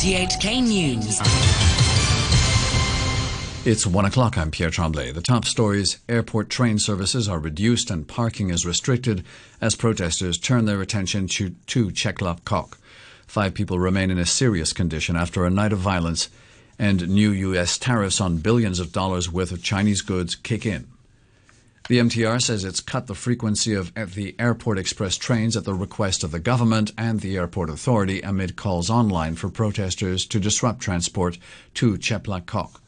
RTHK News. It's one o'clock. I'm Pierre Tremblay. The top stories airport train services are reduced and parking is restricted as protesters turn their attention to, to Chek Lap Five people remain in a serious condition after a night of violence, and new U.S. tariffs on billions of dollars worth of Chinese goods kick in. The MTR says it's cut the frequency of the Airport Express trains at the request of the government and the airport authority amid calls online for protesters to disrupt transport to Chek Lap Kok.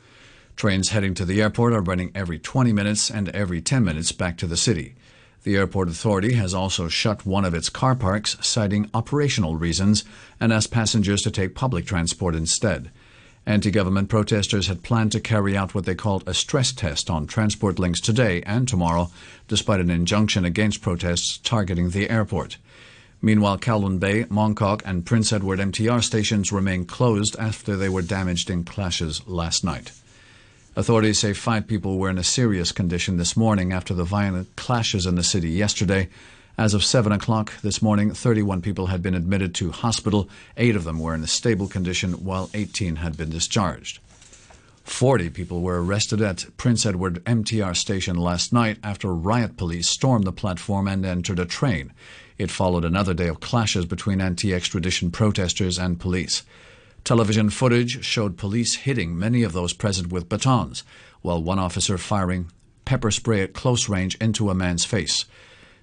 Trains heading to the airport are running every 20 minutes and every 10 minutes back to the city. The airport authority has also shut one of its car parks, citing operational reasons, and asked passengers to take public transport instead. Anti government protesters had planned to carry out what they called a stress test on transport links today and tomorrow, despite an injunction against protests targeting the airport. Meanwhile, Kowloon Bay, Mongkok, and Prince Edward MTR stations remain closed after they were damaged in clashes last night. Authorities say five people were in a serious condition this morning after the violent clashes in the city yesterday. As of 7 o'clock this morning, 31 people had been admitted to hospital. Eight of them were in a stable condition, while 18 had been discharged. 40 people were arrested at Prince Edward MTR station last night after riot police stormed the platform and entered a train. It followed another day of clashes between anti extradition protesters and police. Television footage showed police hitting many of those present with batons, while one officer firing pepper spray at close range into a man's face.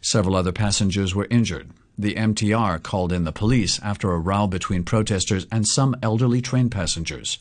Several other passengers were injured. The MTR called in the police after a row between protesters and some elderly train passengers.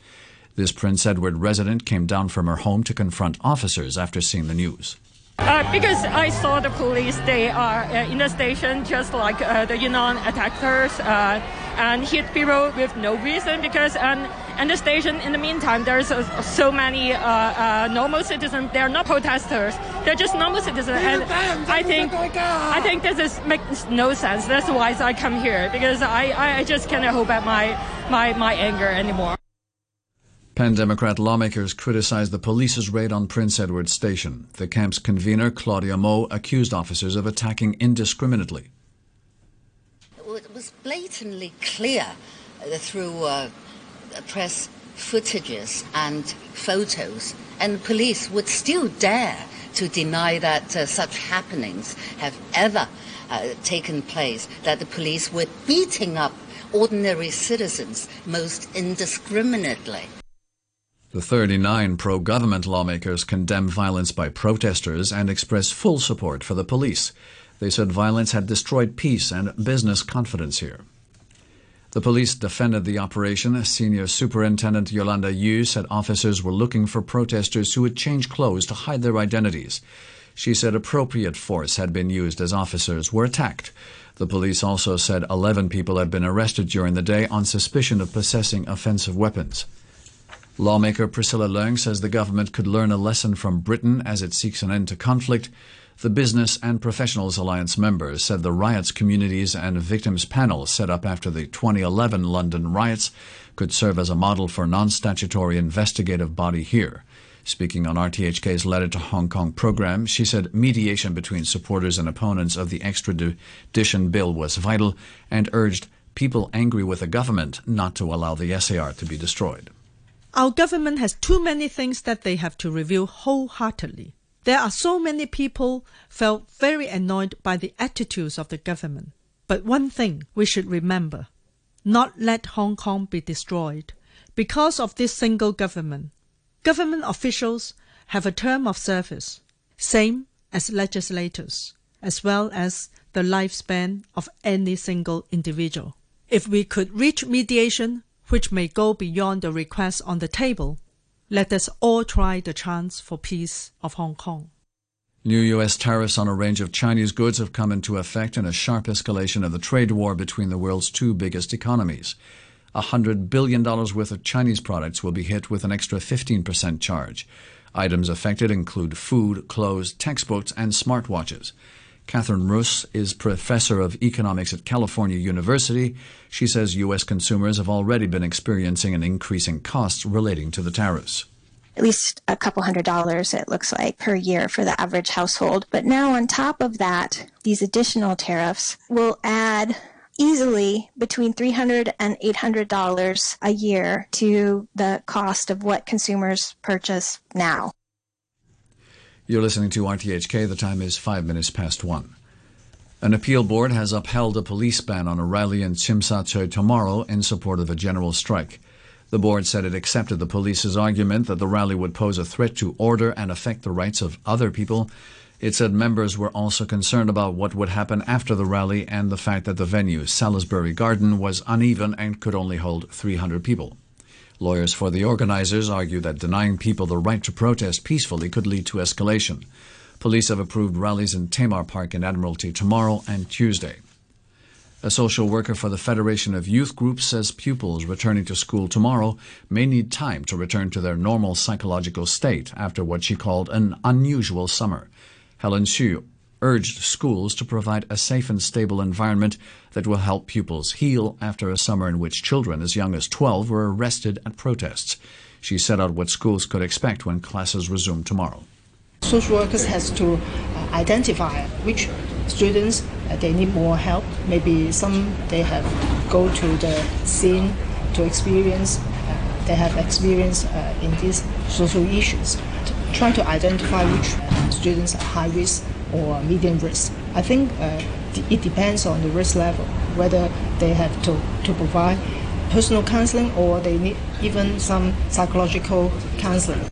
This Prince Edward resident came down from her home to confront officers after seeing the news. Uh, because I saw the police, they are uh, in the station just like uh, the Yuen Long attackers uh, and hit people with no reason because and, and the station in the meantime there's so many uh, uh, normal citizens. They're not protesters. They're just normal citizens. And I think I think this is makes no sense. That's why I come here because I, I just cannot hold back my, my, my anger anymore. Pan Democrat lawmakers criticized the police's raid on Prince Edward Station. The camp's convener, Claudia Mo, accused officers of attacking indiscriminately. Was blatantly clear uh, through uh, press footages and photos, and the police would still dare to deny that uh, such happenings have ever uh, taken place, that the police were beating up ordinary citizens most indiscriminately. The 39 pro government lawmakers condemn violence by protesters and express full support for the police. They said violence had destroyed peace and business confidence here. The police defended the operation. Senior Superintendent Yolanda Yu said officers were looking for protesters who would change clothes to hide their identities. She said appropriate force had been used as officers were attacked. The police also said 11 people had been arrested during the day on suspicion of possessing offensive weapons. Lawmaker Priscilla Leung says the government could learn a lesson from Britain as it seeks an end to conflict. The Business and Professionals Alliance members said the riots communities and victims panel set up after the 2011 London riots could serve as a model for non-statutory investigative body here. Speaking on RTHK's Letter to Hong Kong program, she said mediation between supporters and opponents of the extradition bill was vital and urged people angry with the government not to allow the SAR to be destroyed. Our government has too many things that they have to review wholeheartedly. There are so many people felt very annoyed by the attitudes of the government. But one thing we should remember not let Hong Kong be destroyed because of this single government. Government officials have a term of service, same as legislators, as well as the lifespan of any single individual. If we could reach mediation which may go beyond the request on the table. Let us all try the chance for peace of Hong Kong. New U.S. tariffs on a range of Chinese goods have come into effect in a sharp escalation of the trade war between the world's two biggest economies. $100 billion worth of Chinese products will be hit with an extra 15% charge. Items affected include food, clothes, textbooks, and smartwatches. Katheryn Russ is professor of economics at California University. She says U.S. consumers have already been experiencing an increase in costs relating to the tariffs. At least a couple hundred dollars, it looks like, per year for the average household. But now, on top of that, these additional tariffs will add easily between $300 and $800 a year to the cost of what consumers purchase now. You're listening to RTHK. The time is five minutes past one. An appeal board has upheld a police ban on a rally in Tsui tomorrow in support of a general strike. The board said it accepted the police's argument that the rally would pose a threat to order and affect the rights of other people. It said members were also concerned about what would happen after the rally and the fact that the venue, Salisbury Garden, was uneven and could only hold 300 people. Lawyers for the organizers argue that denying people the right to protest peacefully could lead to escalation. Police have approved rallies in Tamar Park and Admiralty tomorrow and Tuesday. A social worker for the Federation of Youth Groups says pupils returning to school tomorrow may need time to return to their normal psychological state after what she called an unusual summer. Helen Xu urged schools to provide a safe and stable environment that will help pupils heal after a summer in which children as young as 12 were arrested at protests. She set out what schools could expect when classes resume tomorrow. Social workers has to uh, identify which students uh, they need more help. Maybe some they have go to the scene to experience. Uh, they have experience in these social issues. Try to identify which students are high risk or medium risk. I think uh, it depends on the risk level whether they have to, to provide personal counseling or they need even some psychological counseling.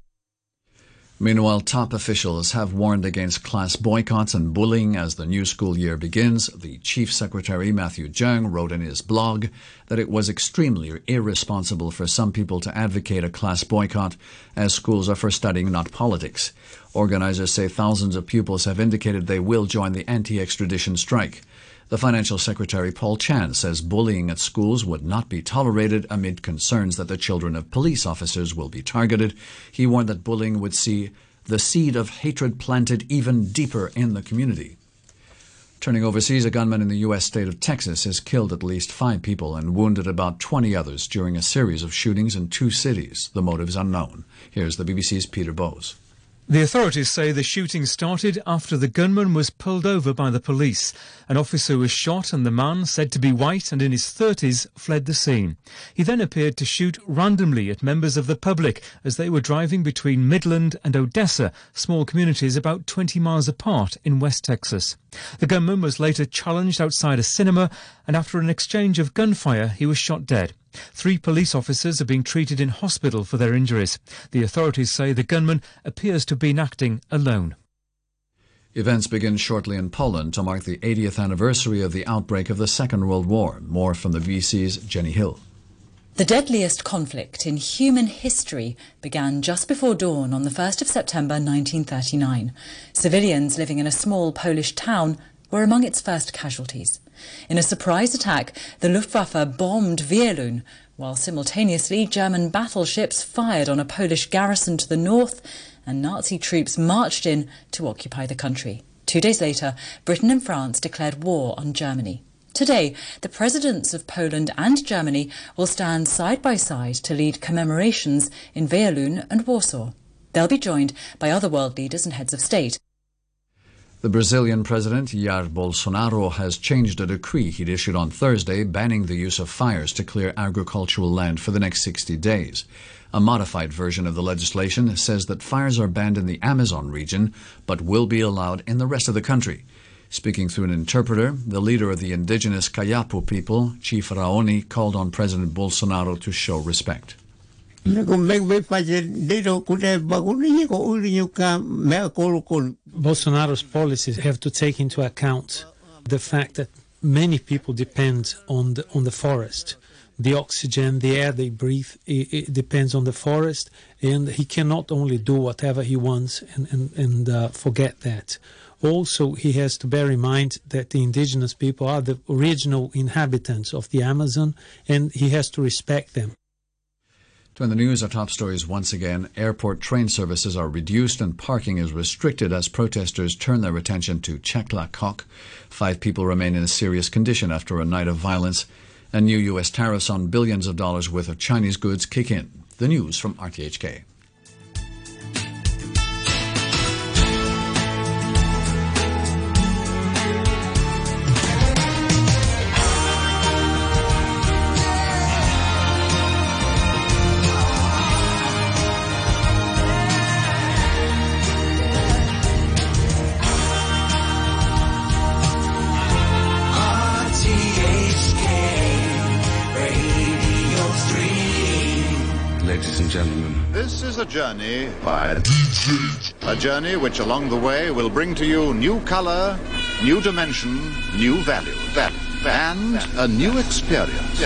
Meanwhile, top officials have warned against class boycotts and bullying as the new school year begins. The Chief Secretary, Matthew Cheung, wrote in his blog that it was extremely irresponsible for some people to advocate a class boycott, as schools are for studying, not politics. Organizers say thousands of pupils have indicated they will join the anti extradition strike. The financial secretary, Paul Chan, says bullying at schools would not be tolerated amid concerns that the children of police officers will be targeted. He warned that bullying would see the seed of hatred planted even deeper in the community. Turning overseas, a gunman in the U.S. state of Texas has killed at least five people and wounded about 20 others during a series of shootings in two cities. The motives unknown. Here's the BBC's Peter Bowes. The authorities say the shooting started after the gunman was pulled over by the police. An officer was shot and the man, said to be white and in his 30s, fled the scene. He then appeared to shoot randomly at members of the public as they were driving between Midland and Odessa, small communities about 20 miles apart in West Texas. The gunman was later challenged outside a cinema and after an exchange of gunfire, he was shot dead. Three police officers are being treated in hospital for their injuries. The authorities say the gunman appears to have been acting alone. Events begin shortly in Poland to mark the 80th anniversary of the outbreak of the Second World War. More from the BBC's Jenny Hill. The deadliest conflict in human history began just before dawn on the 1st of September 1939. Civilians living in a small Polish town were among its first casualties. In a surprise attack, the Luftwaffe bombed Wielun, while simultaneously German battleships fired on a Polish garrison to the north and Nazi troops marched in to occupy the country. Two days later, Britain and France declared war on Germany. Today, the presidents of Poland and Germany will stand side by side to lead commemorations in Wielun and Warsaw. They'll be joined by other world leaders and heads of state. The Brazilian president, Jair Bolsonaro, has changed a decree he'd issued on Thursday banning the use of fires to clear agricultural land for the next 60 days. A modified version of the legislation says that fires are banned in the Amazon region but will be allowed in the rest of the country. Speaking through an interpreter, the leader of the indigenous Kayapo people, Chief Raoni, called on President Bolsonaro to show respect. Bolsonaro's policies have to take into account the fact that many people depend on the on the forest. The oxygen, the air they breathe, it, it depends on the forest, and he cannot only do whatever he wants and and, and uh, forget that. Also, he has to bear in mind that the indigenous people are the original inhabitants of the Amazon, and he has to respect them. To end the news, our top stories once again. Airport train services are reduced and parking is restricted as protesters turn their attention to Chek Lap Kok. Five people remain in a serious condition after a night of violence. And new U.S. tariffs on billions of dollars worth of Chinese goods kick in. The news from RTHK. Ladies and gentlemen. This is a journey by a DJ. A journey which along the way will bring to you new color, new dimension, new value, value, and a new experience.